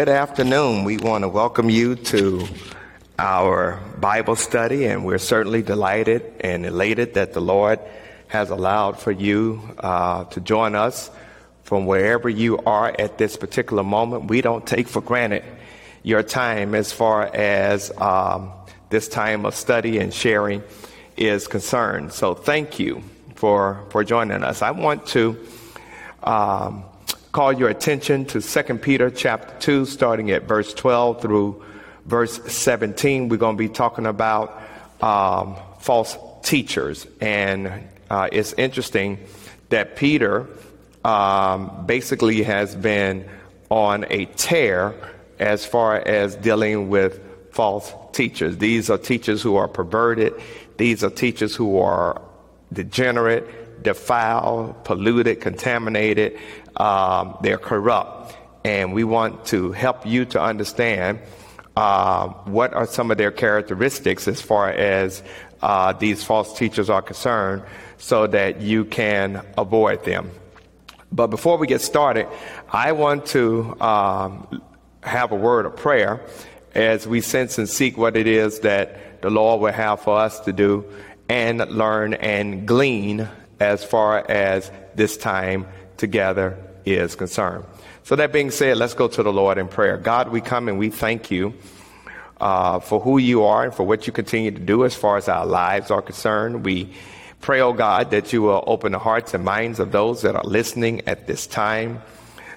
Good afternoon. We want to welcome you to our Bible study, and we're certainly delighted and elated that the Lord has allowed for you uh, to join us from wherever you are at this particular moment. We don't take for granted your time as far as um, this time of study and sharing is concerned. So thank you for, for joining us. I want to um, call your attention to 2 Peter chapter 2, starting at verse 12 through verse 17. We're going to be talking about um, false teachers. And uh, it's interesting that Peter um, basically has been on a tear as far as dealing with false teachers. These are teachers who are perverted, these are teachers who are degenerate, defiled, polluted, contaminated, um, they're corrupt. And we want to help you to understand uh, what are some of their characteristics as far as uh, these false teachers are concerned so that you can avoid them. But before we get started, I want to um, have a word of prayer as we sense and seek what it is that the Lord will have for us to do and learn and glean as far as this time together is concerned. So, that being said, let's go to the Lord in prayer. God, we come and we thank you uh, for who you are and for what you continue to do as far as our lives are concerned. We pray, oh God, that you will open the hearts and minds of those that are listening at this time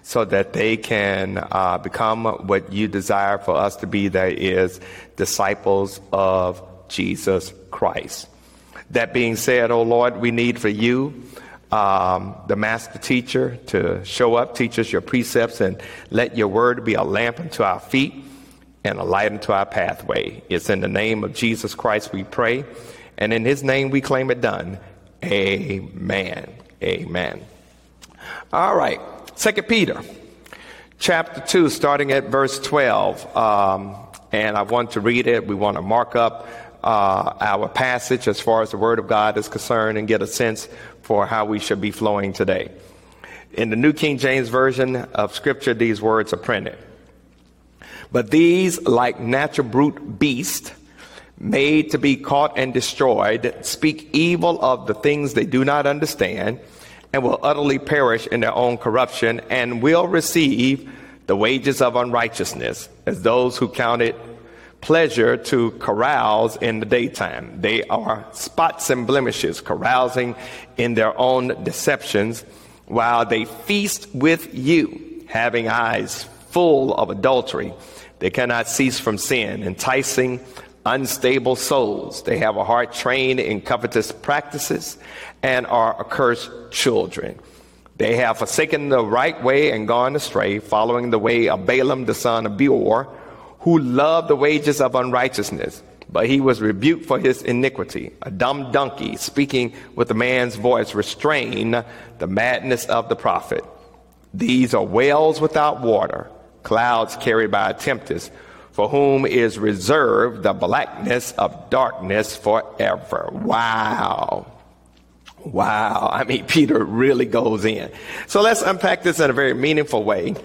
so that they can uh, become what you desire for us to be, that is, disciples of Jesus Christ. That being said, oh Lord, we need for you um, the master teacher to show up, teach us your precepts, and let your word be a lamp unto our feet and a light unto our pathway. It's in the name of Jesus Christ we pray, and in his name we claim it done. Amen. Amen. All right. Second Peter, chapter 2, starting at verse 12. Um, and I want to read it. We want to mark up uh, our passage as far as the Word of God is concerned and get a sense for how we should be flowing today. In the New King James Version of Scripture, these words are printed. But these, like natural brute beasts, made to be caught and destroyed, speak evil of the things they do not understand, and will utterly perish in their own corruption, and will receive the wages of unrighteousness, as those who count it pleasure to carouse in the daytime. They are spots and blemishes, carousing in their own deceptions, while they feast with you, having eyes full of adultery. They cannot cease from sin, enticing unstable souls. They have a heart trained in covetous practices and are accursed children. They have forsaken the right way and gone astray, following the way of Balaam the son of Beor who loved the wages of unrighteousness, but he was rebuked for his iniquity. A dumb donkey speaking with a man's voice restrained the madness of the prophet. These are wells without water, clouds carried by a tempest, for whom is reserved the blackness of darkness forever. Wow. Wow. I mean, Peter really goes in. So let's unpack this in a very meaningful way.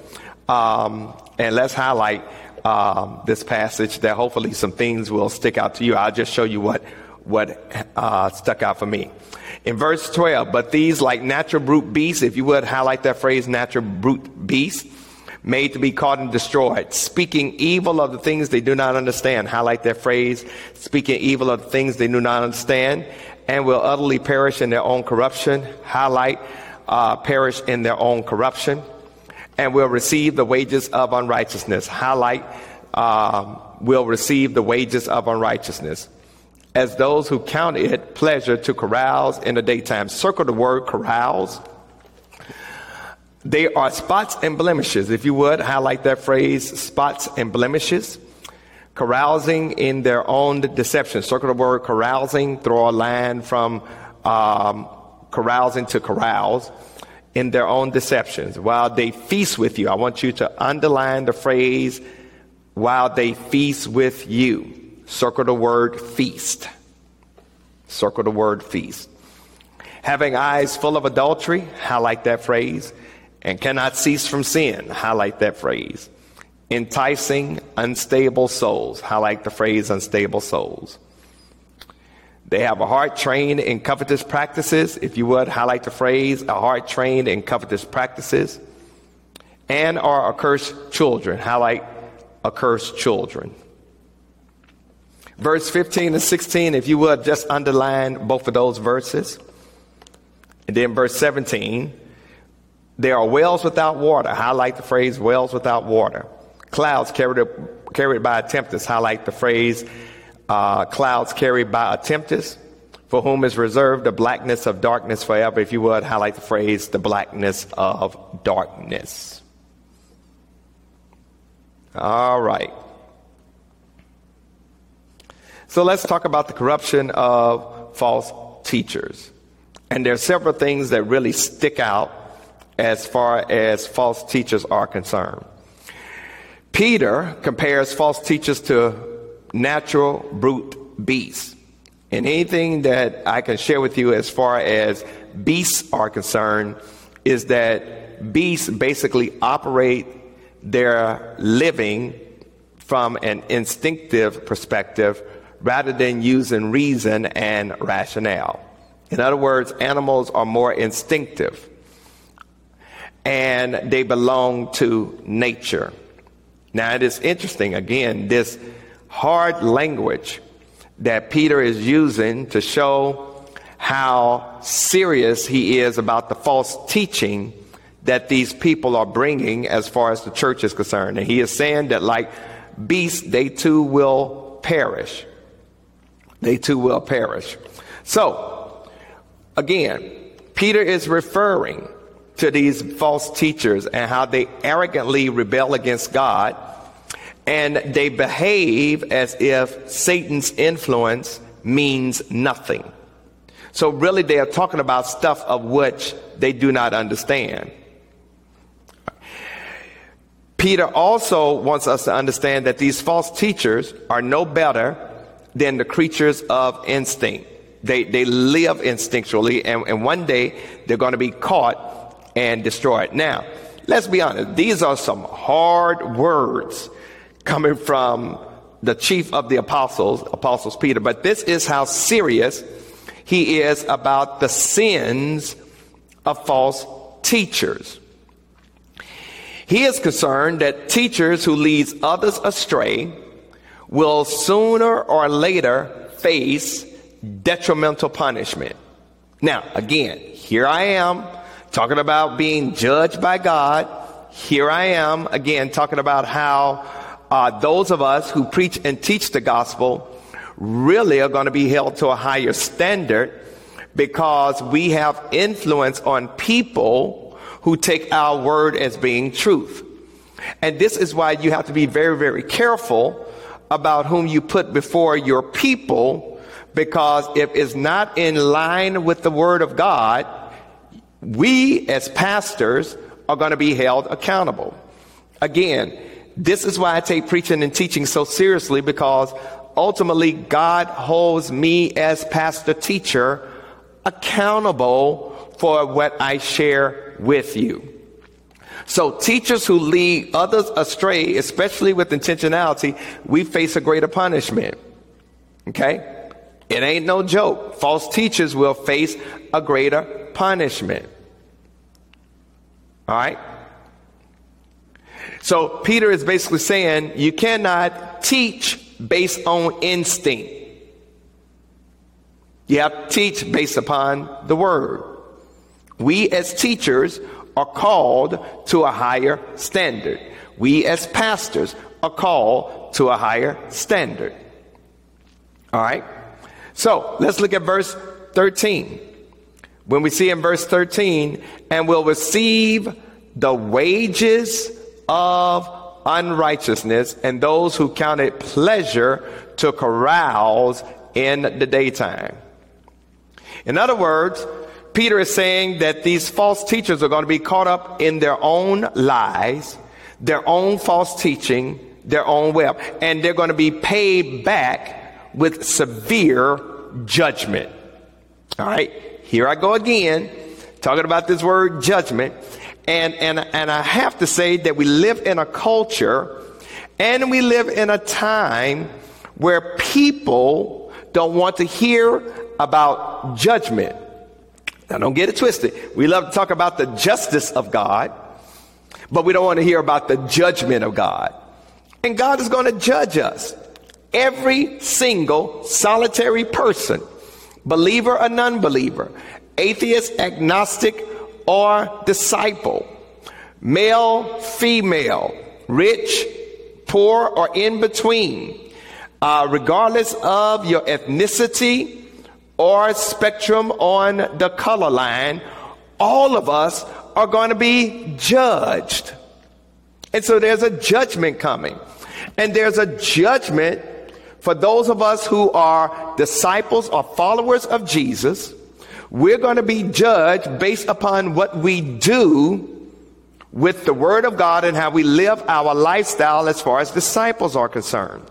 Um, and let's highlight um, this passage that hopefully some things will stick out to you. I'll just show you what what uh, stuck out for me. In verse 12, but these like natural brute beasts, if you would highlight that phrase, natural brute beasts, made to be caught and destroyed, speaking evil of the things they do not understand. Highlight that phrase, speaking evil of the things they do not understand, and will utterly perish in their own corruption. Highlight, uh, perish in their own corruption and will receive the wages of unrighteousness. Highlight, um, will receive the wages of unrighteousness. As those who count it pleasure to carouse in the daytime. Circle the word carouse. They are spots and blemishes. If you would, highlight that phrase, spots and blemishes. Carousing in their own deception. Circle the word carousing. Throw a line from um, carousing to carouse in their own deceptions while they feast with you. I want you to underline the phrase while they feast with you. Circle the word feast. Circle the word feast. Having eyes full of adultery, highlight that phrase. And cannot cease from sin, highlight that phrase. enticing unstable souls. Highlight the phrase unstable souls. They have a heart trained in covetous practices. If you would, highlight the phrase a heart trained in covetous practices. And are accursed children. Highlight accursed children. Verse 15 and 16, if you would, just underline both of those verses. And then verse 17, there are wells without water. Highlight the phrase wells without water. Clouds carried, carried by a tempest. Highlight the phrase uh, clouds carried by a tempest. For whom is reserved the blackness of darkness forever. If you would, highlight the phrase the blackness of darkness. All right. So let's talk about the corruption of false teachers. And there are several things that really stick out as far as false teachers are concerned. Peter compares false teachers to natural brute beasts. And anything that I can share with you as far as beasts are concerned is that beasts basically operate their living from an instinctive perspective rather than using reason and rationale. In other words, animals are more instinctive and they belong to nature. Now, it is interesting, again, this hard language that Peter is using to show how serious he is about the false teaching that these people are bringing as far as the church is concerned. And he is saying that, like beasts, they too will perish they too will perish. So, again, Peter is referring to these false teachers and how they arrogantly rebel against God and they behave as if Satan's influence means nothing. So, really, they are talking about stuff of which they do not understand. Peter also wants us to understand that these false teachers are no better than the creatures of instinct. They, they live instinctually, and, and one day they're going to be caught and destroyed. Now, let's be honest, these are some hard words coming from the chief of the apostles, Apostles Peter, but this is how serious he is about the sins of false teachers. He is concerned that teachers who leads others astray will sooner or later face detrimental punishment. Now, again, here I am talking about being judged by God. Here I am again talking about how uh, those of us who preach and teach the gospel really are going to be held to a higher standard because we have influence on people who take our word as being truth. And this is why you have to be very, very careful about whom you put before your people because if it's not in line with the word of God, we as pastors are going to be held accountable. Again, this is why I take preaching and teaching so seriously because ultimately God holds me as pastor teacher accountable for what I share with you. So teachers who lead others astray, especially with intentionality, we face a greater punishment. Okay? It ain't no joke. False teachers will face a greater punishment. All right? So Peter is basically saying you cannot teach based on instinct. You have to teach based upon the word. We as teachers are called to a higher standard. We as pastors are called to a higher standard. All right? So let's look at verse 13. When we see in verse 13, and will receive the wages of unrighteousness, and those who count it pleasure to carouse in the daytime. In other words, Peter is saying that these false teachers are going to be caught up in their own lies, their own false teaching, their own web, and they're going to be paid back with severe judgment. All right, here I go again, talking about this word judgment. And, and, and I have to say that we live in a culture And we live in a time where people don't want to hear about judgment. Now, don't get it twisted. We love to talk about the justice of God, but we don't want to hear about the judgment of God. And God is going to judge us. Every single solitary person, believer or non believer, atheist, agnostic, or disciple, male, female, rich, poor, or in between, uh, regardless of your ethnicity or spectrum on the color line, all of us are going to be judged. And so there's a judgment coming. And there's a judgment for those of us who are disciples or followers of Jesus. We're going to be judged based upon what we do with the Word of God and how we live our lifestyle as far as disciples are concerned.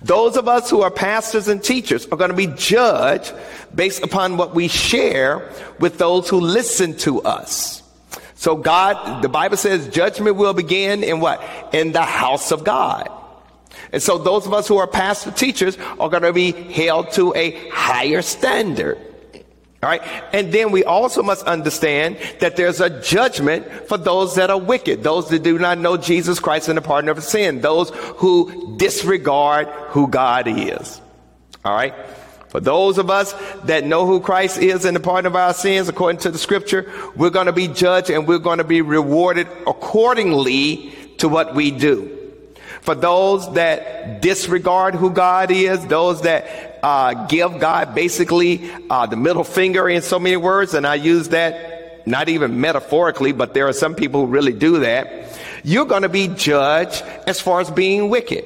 Those of us who are pastors and teachers are going to be judged based upon what we share with those who listen to us. So God, the Bible says judgment will begin in what? In the house of God. And so those of us who are pastor teachers are going to be held to a higher standard. All right. And then we also must understand that there's a judgment for those that are wicked, those that do not know Jesus Christ and the pardon of sin, those who disregard who God is. All right. For those of us that know who Christ is and the pardon of our sins, according to the scripture, we're going to be judged and we're going to be rewarded accordingly to what we do. For those that disregard who God is, those that uh, give God basically uh, the middle finger in so many words, and I use that not even metaphorically, but there are some people who really do that. You're going to be judged as far as being wicked.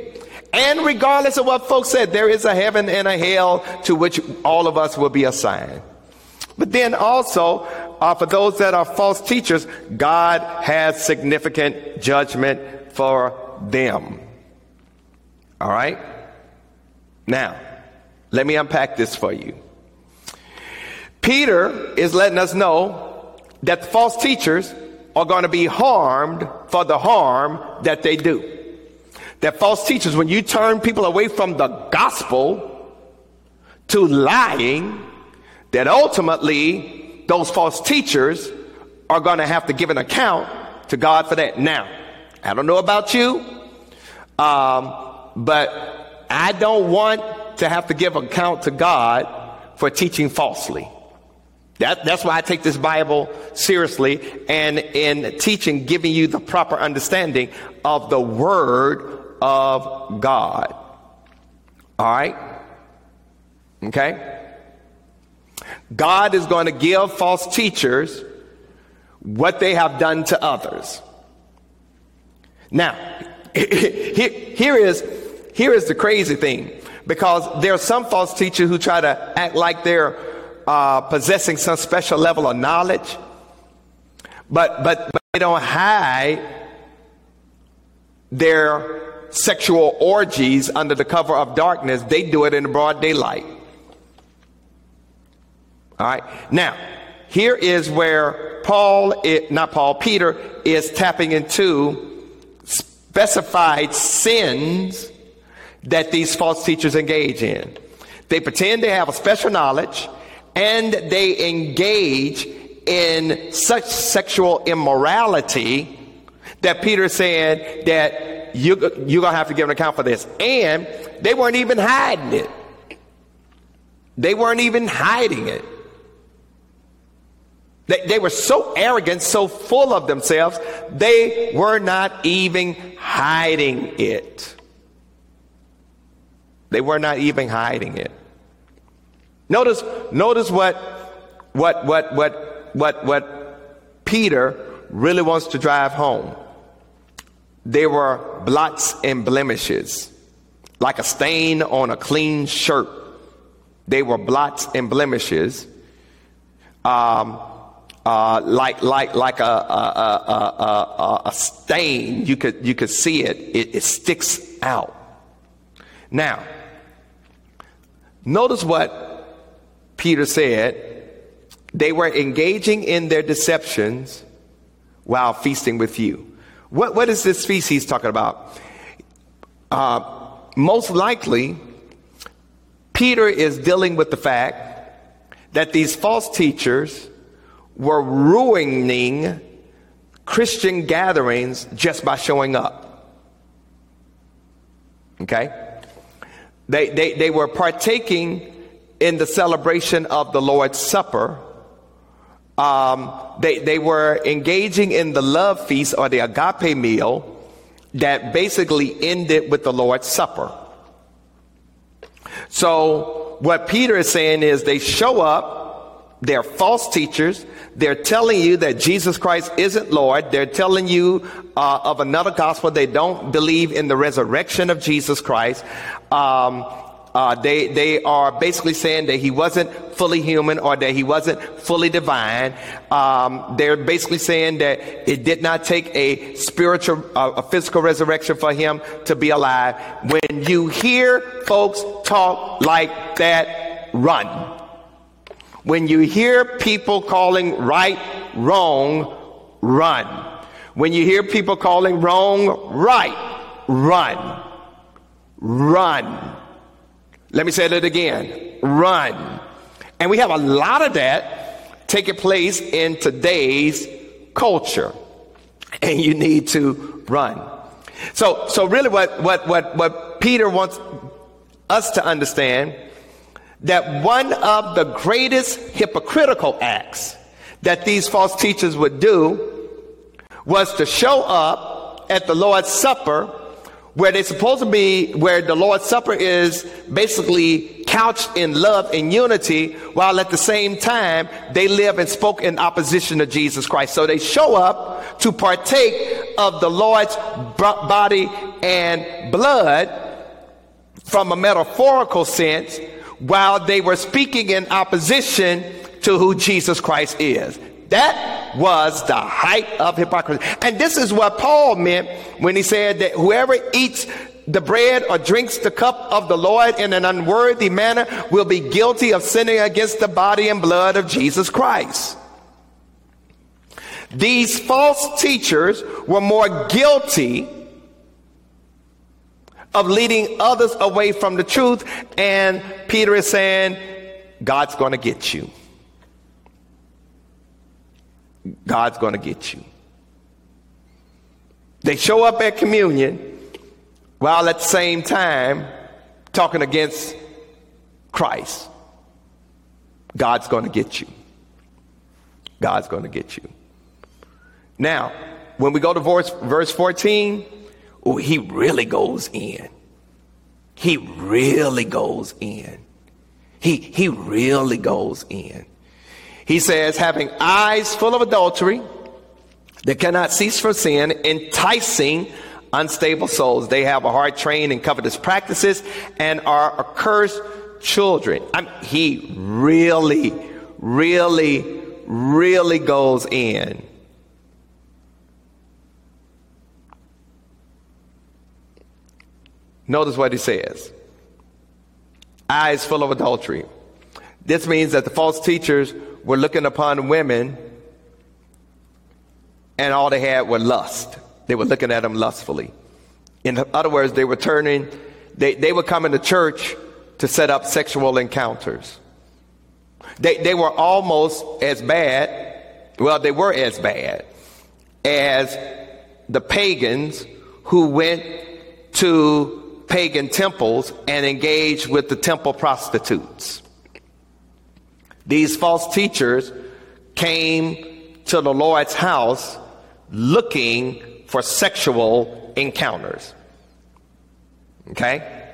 And regardless of what folks said, there is a heaven and a hell to which all of us will be assigned. But then also, uh, for those that are false teachers, God has significant judgment for them. All right? Now, let me unpack this for you. Peter is letting us know that false teachers are going to be harmed for the harm that they do. That false teachers, when you turn people away from the gospel to lying, that ultimately those false teachers are going to have to give an account to God for that. Now, I don't know about you, um, but I don't want to have to give account to God for teaching falsely. That, that's why I take this Bible seriously and in teaching, giving you the proper understanding of the Word of God. All right? Okay? God is going to give false teachers what they have done to others. Now, here is, here is the crazy thing because there are some false teachers who try to act like they're uh, possessing some special level of knowledge, but, but, but they don't hide their sexual orgies under the cover of darkness. They do it in the broad daylight. All right. Now, here is where Paul, it, not Paul, Peter is tapping into specified sins that these false teachers engage in. They pretend they have a special knowledge and they engage in such sexual immorality that Peter said that you, you're going to have to give an account for this. And they weren't even hiding it. They weren't even hiding it. They, they were so arrogant, so full of themselves, they were not even hiding it. They were not even hiding it. Notice, notice what, what, what, what, what, what Peter really wants to drive home. They were blots and blemishes, like a stain on a clean shirt. They were blots and blemishes, um, uh, like like like a a, a, a, stain. You could you could see it. It, it sticks out. Now, Notice what Peter said. They were engaging in their deceptions while feasting with you. What, what is this feast he's talking about? Uh, most likely, Peter is dealing with the fact that these false teachers were ruining Christian gatherings just by showing up. Okay? They, they, they were partaking in the celebration of the Lord's Supper. Um, they, they were engaging in the love feast or the agape meal that basically ended with the Lord's Supper. So, what Peter is saying is they show up, they're false teachers, they're telling you that Jesus Christ isn't Lord, they're telling you uh, of another gospel, they don't believe in the resurrection of Jesus Christ. Um, uh, they, they are basically saying that he wasn't fully human or that he wasn't fully divine. Um, they're basically saying that it did not take a spiritual, uh, a physical resurrection for him to be alive. When you hear folks talk like that, run. When you hear people calling right wrong, run. When you hear people calling wrong right, run. Run. Let me say that again. Run. And we have a lot of that taking place in today's culture. And you need to run. So, so really what, what, what, what Peter wants us to understand that one of the greatest hypocritical acts that these false teachers would do was to show up at the Lord's Supper where they're supposed to be, where the Lord's Supper is basically couched in love and unity, while at the same time they live and spoke in opposition to Jesus Christ. So they show up to partake of the Lord's body and blood from a metaphorical sense, while they were speaking in opposition to who Jesus Christ is. That was the height of hypocrisy. And this is what Paul meant when he said that whoever eats the bread or drinks the cup of the Lord in an unworthy manner will be guilty of sinning against the body and blood of Jesus Christ. These false teachers were more guilty of leading others away from the truth. And Peter is saying, God's going to get you. God's going to get you. They show up at communion while at the same time talking against Christ. God's going to get you. God's going to get you. Now, when we go to verse, verse 14, oh, he really goes in. He really goes in. He, he really goes in. He says, having eyes full of adultery that cannot cease from sin, enticing unstable souls. They have a heart trained in covetous practices and are accursed children. I mean, he really, really, really goes in. Notice what he says eyes full of adultery. This means that the false teachers were looking upon women and all they had were lust. They were looking at them lustfully. In other words, they were turning, they, they were coming to church to set up sexual encounters. They, they were almost as bad, well, they were as bad as the pagans who went to pagan temples and engage with the temple prostitutes. These false teachers came to the Lord's house looking for sexual encounters. Okay?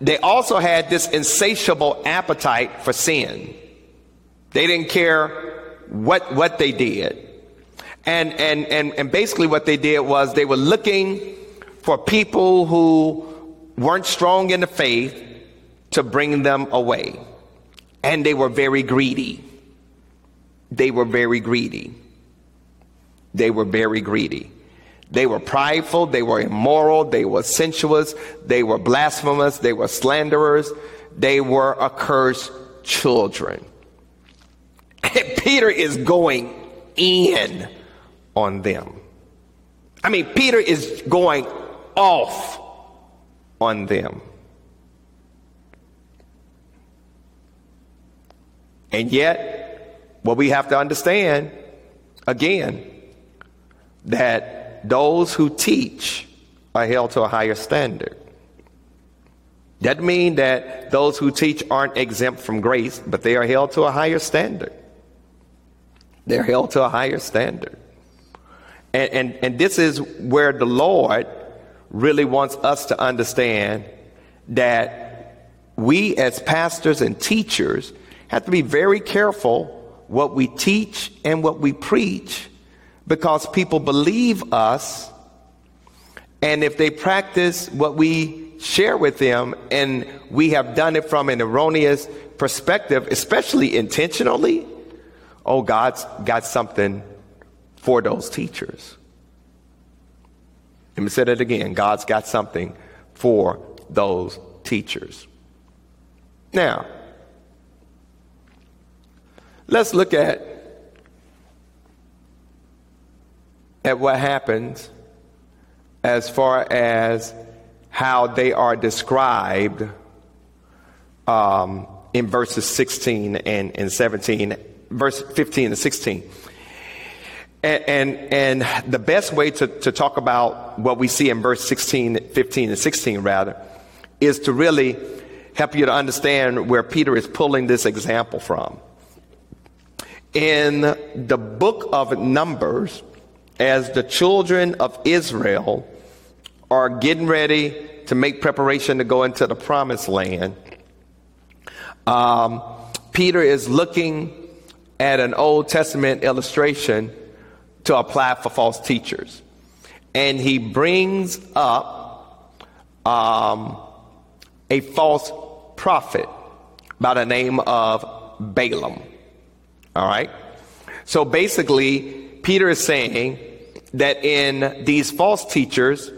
They also had this insatiable appetite for sin. They didn't care what, what they did. And, and, and, and basically what they did was they were looking for people who weren't strong in the faith to bring them away. And they were very greedy. They were very greedy. They were very greedy. They were prideful, they were immoral, they were sensuous, they were blasphemous, they were slanderers, they were accursed children. And Peter is going in on them. I mean, Peter is going off on them. And yet, what we have to understand, again, that those who teach are held to a higher standard. That means that those who teach aren't exempt from grace, but they are held to a higher standard. They're held to a higher standard. And, and, and this is where the Lord really wants us to understand that we as pastors and teachers have to be very careful what we teach and what we preach because people believe us. And if they practice what we share with them and we have done it from an erroneous perspective, especially intentionally, oh, God's got something for those teachers. Let me say that again. God's got something for those teachers. Now, Let's look at at what happens as far as how they are described um, in verses 16 and, and 17, verse 15 and 16. And, and, and the best way to, to talk about what we see in verse 16, 15 and 16 rather, is to really help you to understand where Peter is pulling this example from in the book of Numbers as the children of Israel are getting ready to make preparation to go into the promised land. Um, Peter is looking at an Old Testament illustration to apply for false teachers. And he brings up um, a false prophet by the name of Balaam. All right? So basically, Peter is saying that in these false teachers,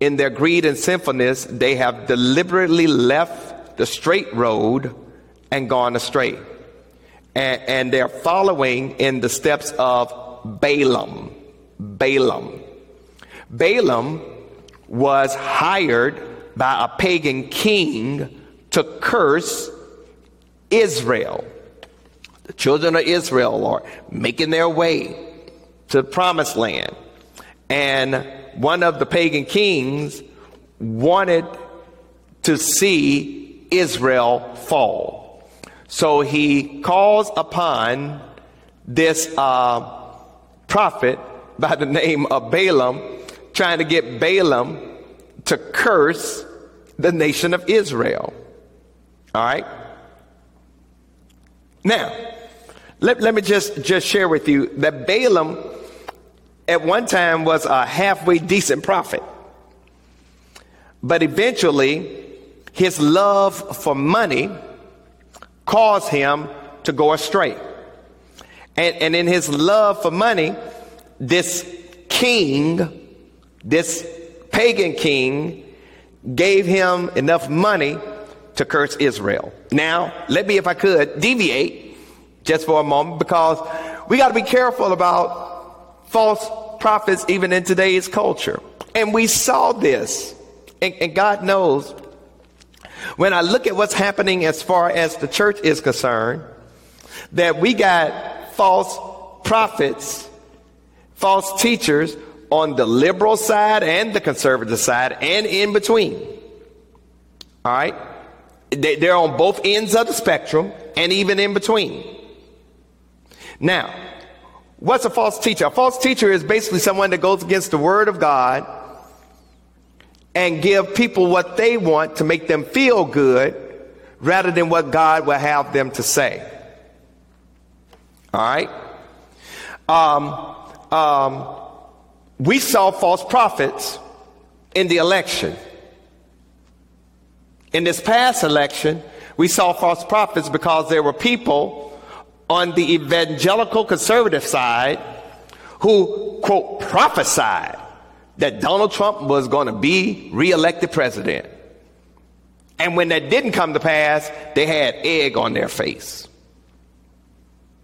in their greed and sinfulness, they have deliberately left the straight road and gone astray. And, and they're following in the steps of Balaam. Balaam. Balaam was hired by a pagan king to curse Israel. The children of Israel are making their way to the promised land. And one of the pagan kings wanted to see Israel fall. So he calls upon this uh, prophet by the name of Balaam, trying to get Balaam to curse the nation of Israel. All right? Now, let, let me just, just share with you that Balaam at one time was a halfway decent prophet. But eventually, his love for money caused him to go astray. And, and in his love for money, this king, this pagan king, gave him enough money to curse Israel. Now, let me, if I could, deviate just for a moment because we got to be careful about false prophets even in today's culture. And we saw this, and, and God knows when I look at what's happening as far as the church is concerned, that we got false prophets, false teachers on the liberal side and the conservative side and in between. All right? They're on both ends of the spectrum and even in between. Now, what's a false teacher? A false teacher is basically someone that goes against the word of God and give people what they want to make them feel good rather than what God will have them to say. All right? Um, um, we saw false prophets in the election. In this past election, we saw false prophets because there were people on the evangelical conservative side who, quote, prophesied that Donald Trump was going to be reelected president. And when that didn't come to pass, they had egg on their face.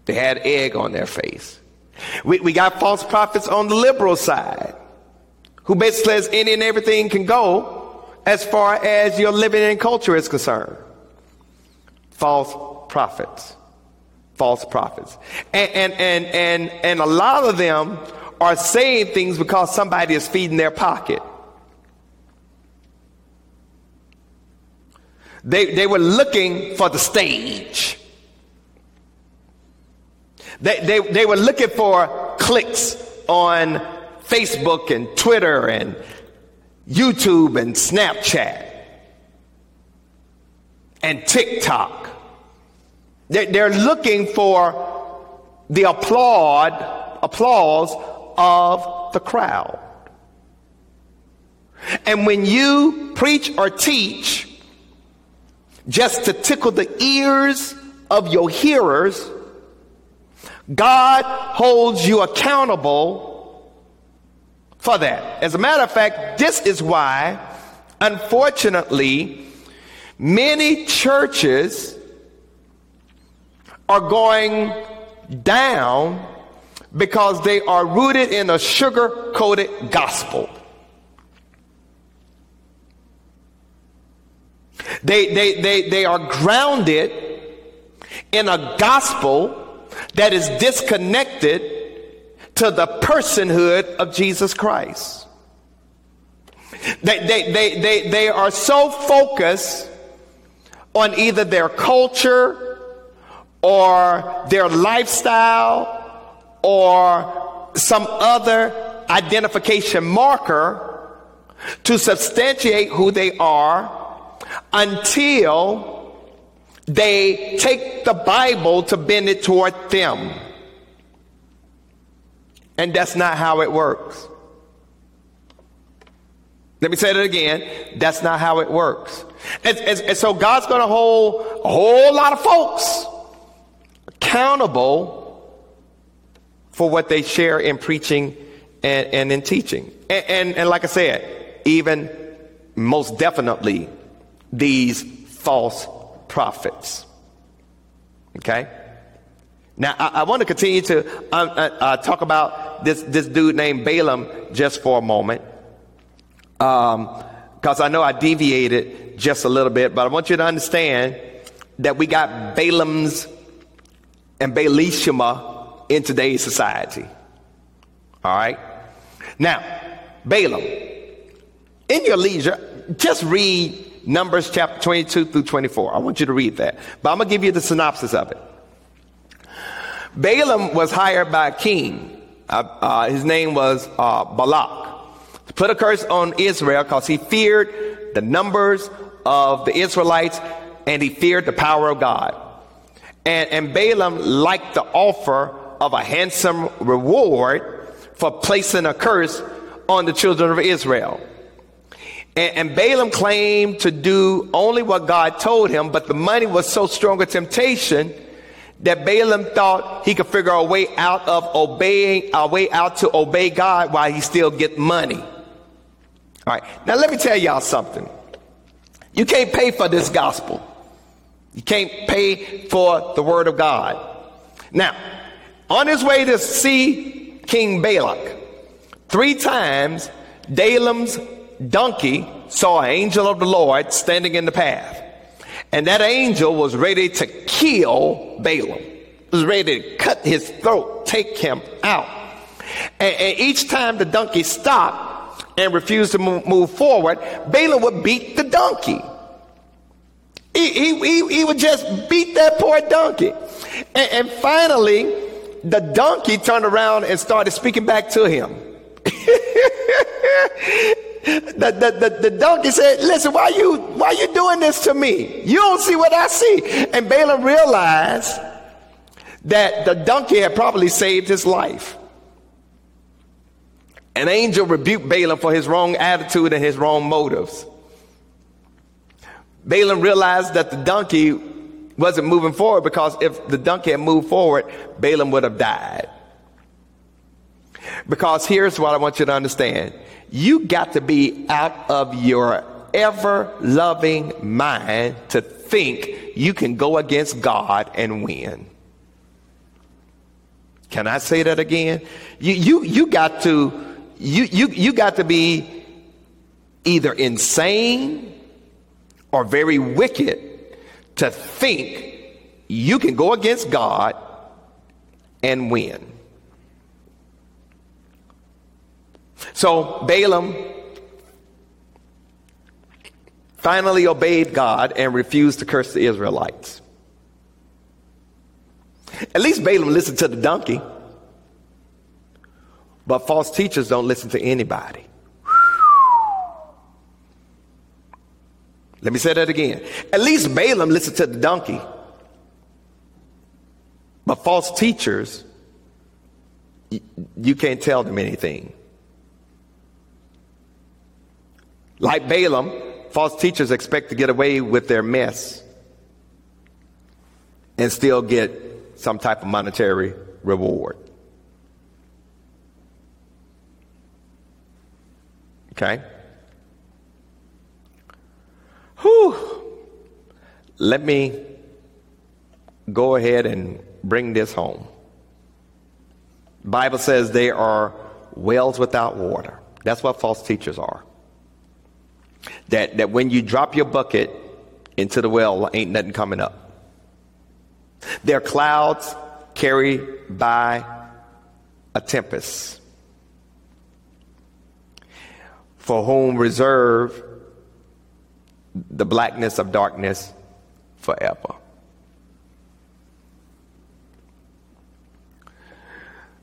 They had egg on their face. We, we got false prophets on the liberal side who basically says any and everything can go as far as your living and culture is concerned. False prophets. False prophets. And, and, and, and, and a lot of them are saying things because somebody is feeding their pocket. They, they were looking for the stage. They, they, they were looking for clicks on Facebook and Twitter and YouTube and Snapchat and TikTok. They're, they're looking for the applaud, applause of the crowd. And when you preach or teach just to tickle the ears of your hearers, God holds you accountable for that. As a matter of fact, this is why, unfortunately, many churches are going down because they are rooted in a sugar coated gospel. They, they, they, they are grounded in a gospel that is disconnected to the personhood of Jesus Christ. They, they, they, they, they are so focused on either their culture or their lifestyle or some other identification marker to substantiate who they are until they take the Bible to bend it toward them. And that's not how it works. Let me say that again. That's not how it works. And, and, and so God's going to hold a whole lot of folks accountable for what they share in preaching and, and in teaching. And, and, and like I said, even most definitely these false prophets. Okay? Now, I, I want to continue to uh, uh, uh, talk about this, this dude named Balaam just for a moment. Because um, I know I deviated just a little bit, but I want you to understand that we got Balaam's and Baalishma in today's society. All right? Now, Balaam, in your leisure, just read Numbers chapter 22 through 24. I want you to read that. But I'm going to give you the synopsis of it. Balaam was hired by a king. Uh, uh, his name was uh, Balak to put a curse on Israel because he feared the numbers of the Israelites and he feared the power of God. And, and Balaam liked the offer of a handsome reward for placing a curse on the children of Israel. And, and, Balaam claimed to do only what God told him, but the money was so strong a temptation that Balaam thought he could figure a way out of obeying, a way out to obey God while he still get money. All right. Now let me tell y'all something. You can't pay for this gospel. You can't pay for the word of God. Now, on his way to see King Balak, three times Balaam's donkey saw an angel of the Lord standing in the path. And that angel was ready to kill Balaam, was ready to cut his throat, take him out. And, and each time the donkey stopped and refused to move, move forward, Balaam would beat the donkey. He, he, he, he, would just beat that poor donkey. And, and finally, the donkey turned around and started speaking back to him. the, the, the, the, donkey said, listen, why you, why you doing this to me? You don't see what I see. And Balaam realized that the donkey had probably saved his life. An angel rebuked Balaam for his wrong attitude and his wrong motives. Balaam realized that the donkey wasn't moving forward because if the donkey had moved forward, Balaam would have died. Because here's what I want you to understand. You got to be out of your ever loving mind to think you can go against God and win. Can I say that again? You, you, you got to, you, you, you got to be either insane or very wicked to think you can go against God and win. So Balaam finally obeyed God and refused to curse the Israelites. At least Balaam listened to the donkey. But false teachers don't listen to anybody. Let me say that again. At least Balaam listened to the donkey. But false teachers, you can't tell them anything. Like Balaam, false teachers expect to get away with their mess and still get some type of monetary reward. Okay? Whew. Let me go ahead and bring this home. Bible says they are wells without water. That's what false teachers are. That, that when you drop your bucket into the well, ain't nothing coming up. They're clouds carried by a tempest. For whom reserve the blackness of darkness forever.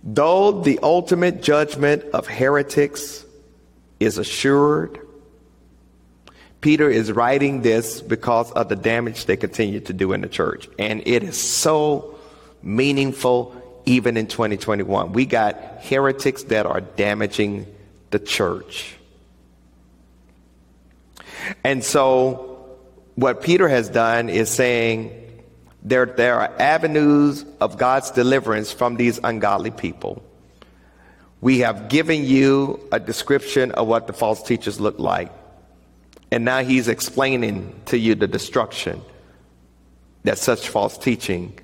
Though the ultimate judgment of heretics is assured, Peter is writing this because of the damage they continue to do in the church. And it is so meaningful even in 2021. We got heretics that are damaging the church. And so, what Peter has done is saying there, there are avenues of God's deliverance from these ungodly people. We have given you a description of what the false teachers look like. And now he's explaining to you the destruction that such false teaching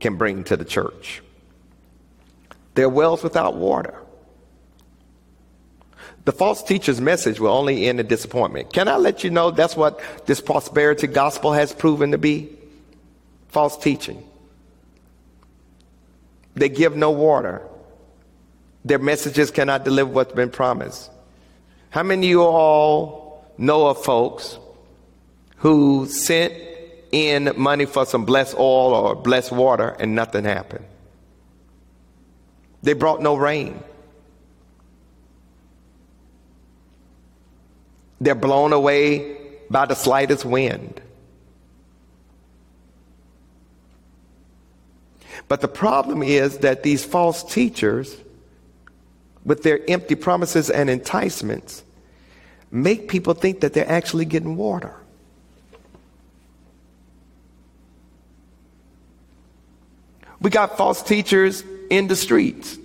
can bring to the church. They're wells without water. The false teacher's message will only end in disappointment. Can I let you know that's what this prosperity gospel has proven to be? False teaching. They give no water. Their messages cannot deliver what's been promised. How many of you all of folks who sent in money for some blessed oil or blessed water and nothing happened? They brought no rain. They're blown away by the slightest wind. But the problem is that these false teachers, with their empty promises and enticements, make people think that they're actually getting water. We got false teachers in the streets.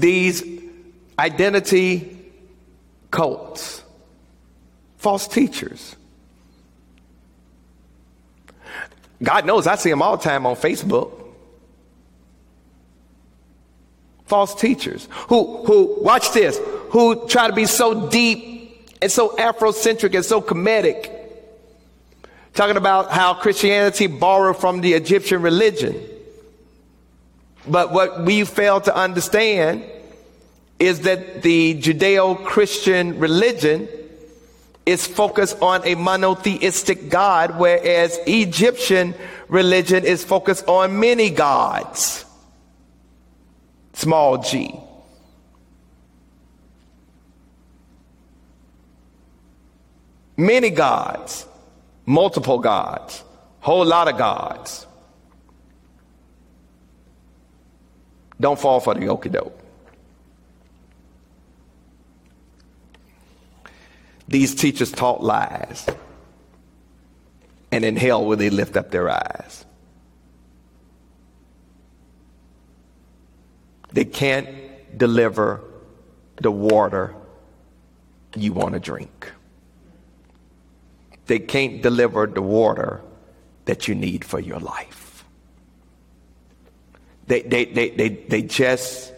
these identity cults, false teachers. God knows I see them all the time on Facebook. False teachers who, who, watch this, who try to be so deep and so Afrocentric and so comedic, talking about how Christianity borrowed from the Egyptian religion. But what we fail to understand is that the Judeo Christian religion is focused on a monotheistic God, whereas Egyptian religion is focused on many gods. Small g. Many gods, multiple gods, whole lot of gods. Don't fall for the okie doke. These teachers taught lies. And in hell will they lift up their eyes. They can't deliver the water you want to drink. They can't deliver the water that you need for your life. They, they, they, they, they just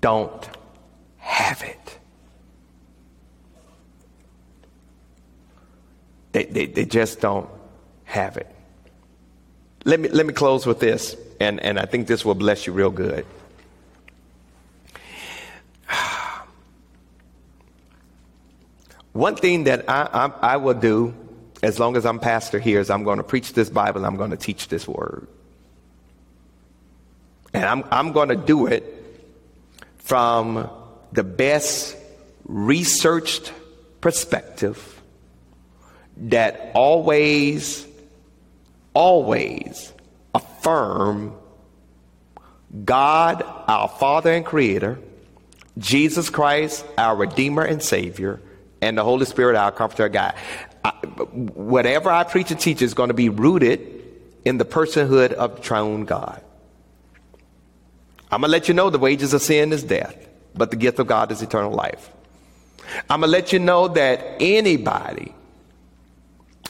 don't have it. They, they, they just don't have it. Let me, let me close with this, and, and I think this will bless you real good. One thing that I, I, I will do as long as I'm pastor here is I'm going to preach this Bible, I'm going to teach this word. And I'm, I'm going to do it from the best researched perspective that always, always affirm God, our Father and Creator, Jesus Christ, our Redeemer and Savior, and the Holy Spirit, our Comforter, God. I, whatever I preach and teach is going to be rooted in the personhood of the triune God. I'm going to let you know the wages of sin is death, but the gift of God is eternal life. I'm going to let you know that anybody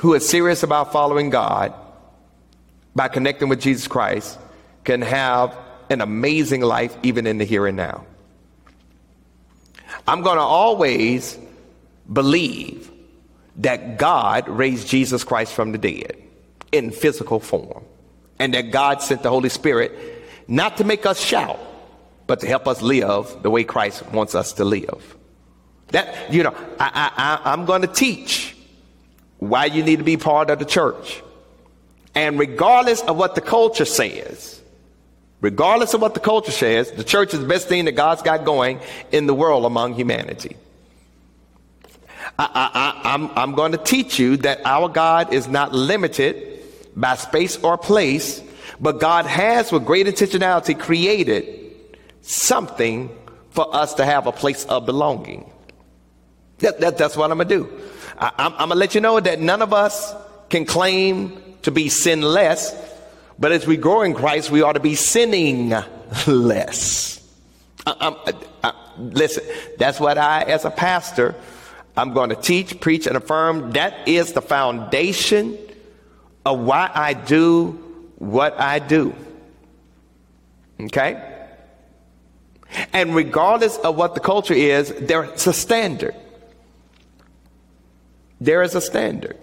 who is serious about following God by connecting with Jesus Christ can have an amazing life even in the here and now. I'm going to always believe that God raised Jesus Christ from the dead in physical form and that God sent the Holy Spirit not to make us shout, but to help us live the way Christ wants us to live. That, you know, I, I, I'm going to teach why you need to be part of the church. And regardless of what the culture says, regardless of what the culture says, the church is the best thing that God's got going in the world among humanity. I, I, I'm, I'm going to teach you that our God is not limited by space or place, but God has, with great intentionality, created something for us to have a place of belonging. That, that, that's what I'm going to do. I, I'm, I'm going to let you know that none of us can claim to be sinless, but as we grow in Christ, we ought to be sinning less. I, I, listen, that's what I, as a pastor, I'm going to teach, preach, and affirm. That is the foundation of why I do what I do. Okay? And regardless of what the culture is, there's a standard. There is a standard.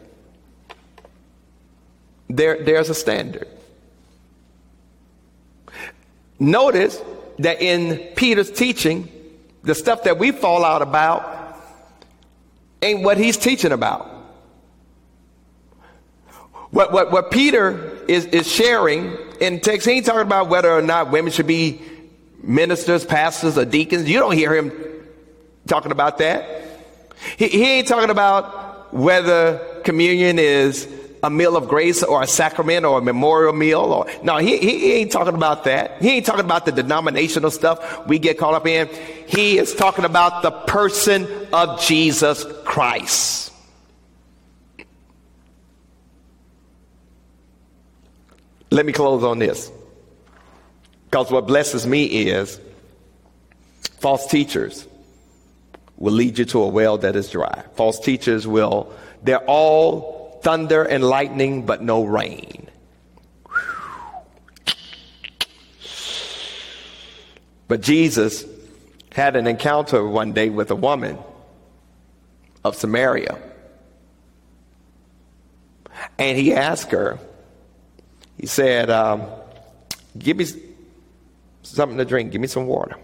There, there's a standard. Notice that in Peter's teaching, the stuff that we fall out about ain't what he's teaching about. What, what, what Peter is, is sharing in text, he ain't talking about whether or not women should be ministers, pastors, or deacons. You don't hear him talking about that. He, he ain't talking about whether communion is a meal of grace or a sacrament or a memorial meal or no he, he ain't talking about that. He ain't talking about the denominational stuff we get caught up in. He is talking about the person of jesus christ. Let me close on this. Because what blesses me is false teachers will lead you to a well that is dry. False teachers will they're all thunder and lightning, but no rain. But Jesus had an encounter one day with a woman of Samaria. And he asked her, he said, um, Give me something to drink, give me some water.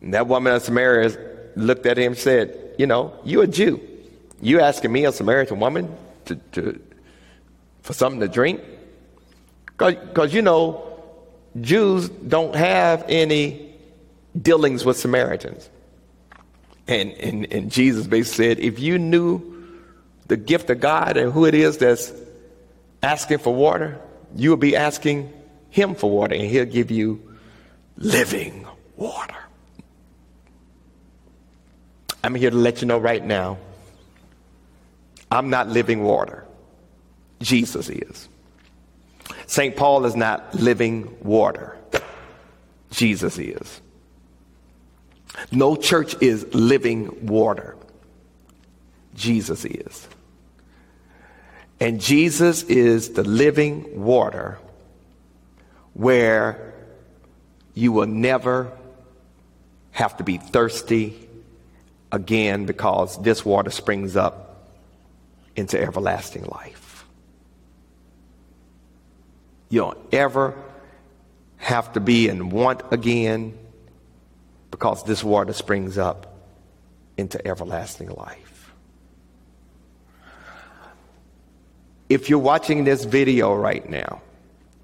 And that woman of Samaria looked at him and said, You know, you're a Jew. You asking me, a Samaritan woman, to, to for something to drink? Because, you know, Jews don't have any dealings with Samaritans. And, and, and Jesus basically said, if you knew the gift of God and who it is that's asking for water, you will be asking him for water, and he'll give you living water. I'm here to let you know right now I'm not living water. Jesus is. St. Paul is not living water. Jesus is. No church is living water. Jesus is. And Jesus is the living water where you will never have to be thirsty again because this water springs up into everlasting life. You don't ever have to be in want again because this water springs up into everlasting life. If you're watching this video right now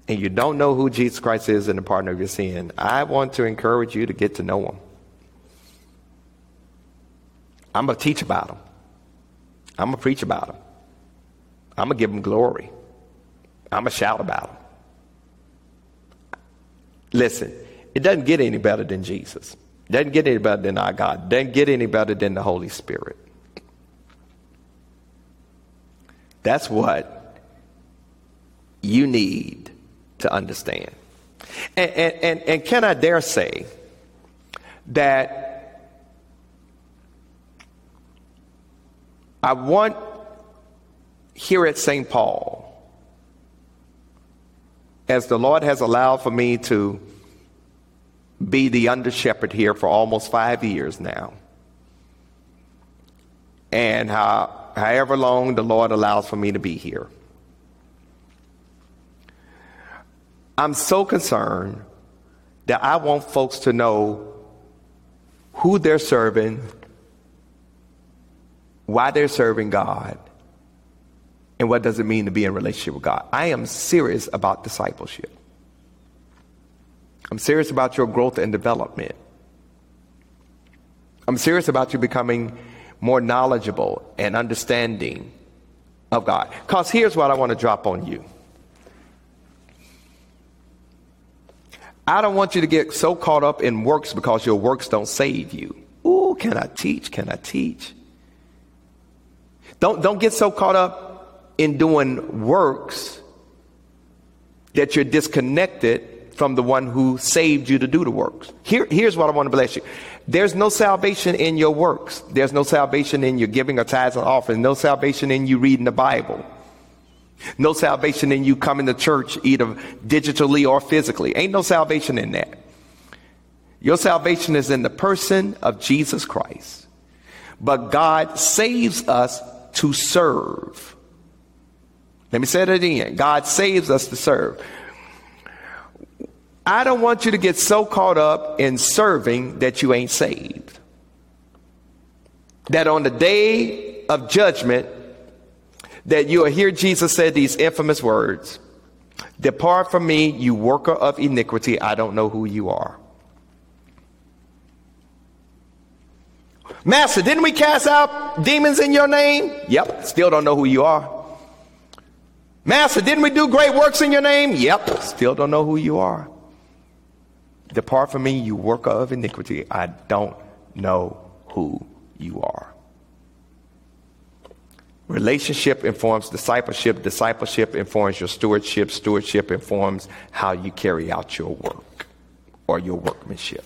and you don't know who Jesus Christ is and the partner of your sin, I want to encourage you to get to know him. I'm going to teach about him. I'm going to preach about him. I'm going to give him glory. I'm going to shout about him. Listen, it doesn't get any better than Jesus. It doesn't get any better than our God. It doesn't get any better than the Holy Spirit. That's what you need to understand. And, and, and, and can I dare say that I want here at St. Paul, as the Lord has allowed for me to be the under shepherd here for almost five years now, and how, however long the Lord allows for me to be here. I'm so concerned that I want folks to know who they're serving why they're serving God, and what does it mean to be in relationship with God. I am serious about discipleship. I'm serious about your growth and development. I'm serious about you becoming more knowledgeable and understanding of God. Because here's what I want to drop on you. I don't want you to get so caught up in works because your works don't save you. Ooh, can I teach? Can I teach? Don't, don't get so caught up in doing works that you're disconnected from the one who saved you to do the works. Here, here's what I want to bless you. There's no salvation in your works. There's no salvation in your giving a tithes and offerings. No salvation in you reading the Bible. No salvation in you coming to church either digitally or physically. Ain't no salvation in that. Your salvation is in the person of Jesus Christ. But God saves us to serve. Let me say that again. God saves us to serve. I don't want you to get so caught up in serving that you ain't saved. That on the day of judgment, that you will hear Jesus say these infamous words Depart from me, you worker of iniquity. I don't know who you are. Master, didn't we cast out demons in your name? Yep, still don't know who you are. Master, didn't we do great works in your name? Yep, still don't know who you are. Depart from me, you worker of iniquity. I don't know who you are. Relationship informs discipleship. Discipleship informs your stewardship. Stewardship informs how you carry out your work or your workmanship.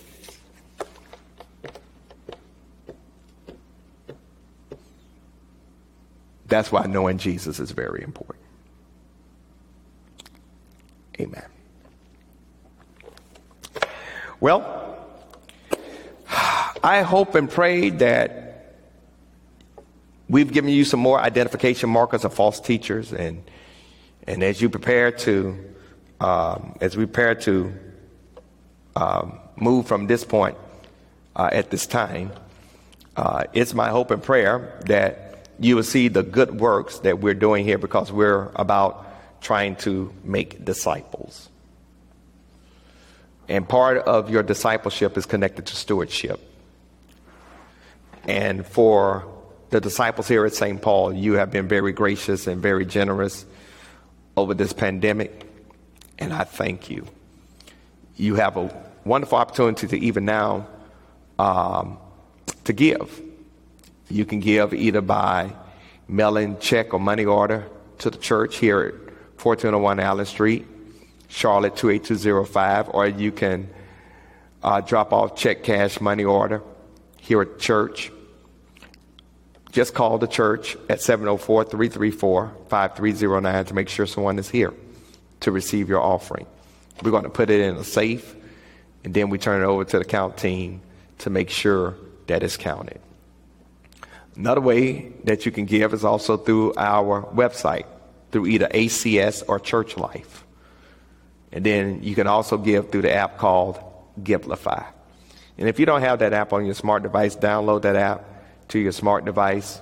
That's why knowing Jesus is very important. Amen. Well, I hope and pray that we've given you some more identification markers of false teachers, and and as you prepare to, um, as we prepare to um, move from this point uh, at this time, uh, it's my hope and prayer that you will see the good works that we're doing here because we're about trying to make disciples. And part of your discipleship is connected to stewardship. And for the disciples here at St. Paul, you have been very gracious and very generous over this pandemic, and I thank you. You have a wonderful opportunity to even now um, to give. You can give either by mailing check or money order to the church here at 1401 Allen Street, Charlotte 28205, or you can uh, drop off check, cash, money order here at church. Just call the church at 704 334 5309 to make sure someone is here to receive your offering. We're going to put it in a safe, and then we turn it over to the count team to make sure that it's counted. Another way that you can give is also through our website, through either ACS or Church Life. And then you can also give through the app called Givelify. And if you don't have that app on your smart device, download that app to your smart device,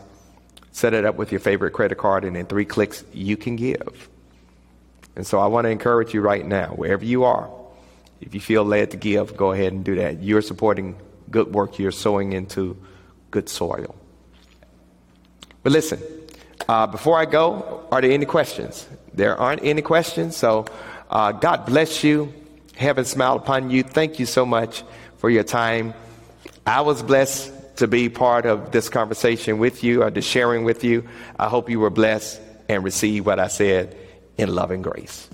set it up with your favorite credit card, and in three clicks, you can give. And so I want to encourage you right now, wherever you are, if you feel led to give, go ahead and do that. You're supporting good work, you're sowing into good soil. But listen, uh, before I go, are there any questions? There aren't any questions, so uh, God bless you. Heaven smile upon you. Thank you so much for your time. I was blessed to be part of this conversation with you, or the sharing with you. I hope you were blessed and received what I said in love and grace.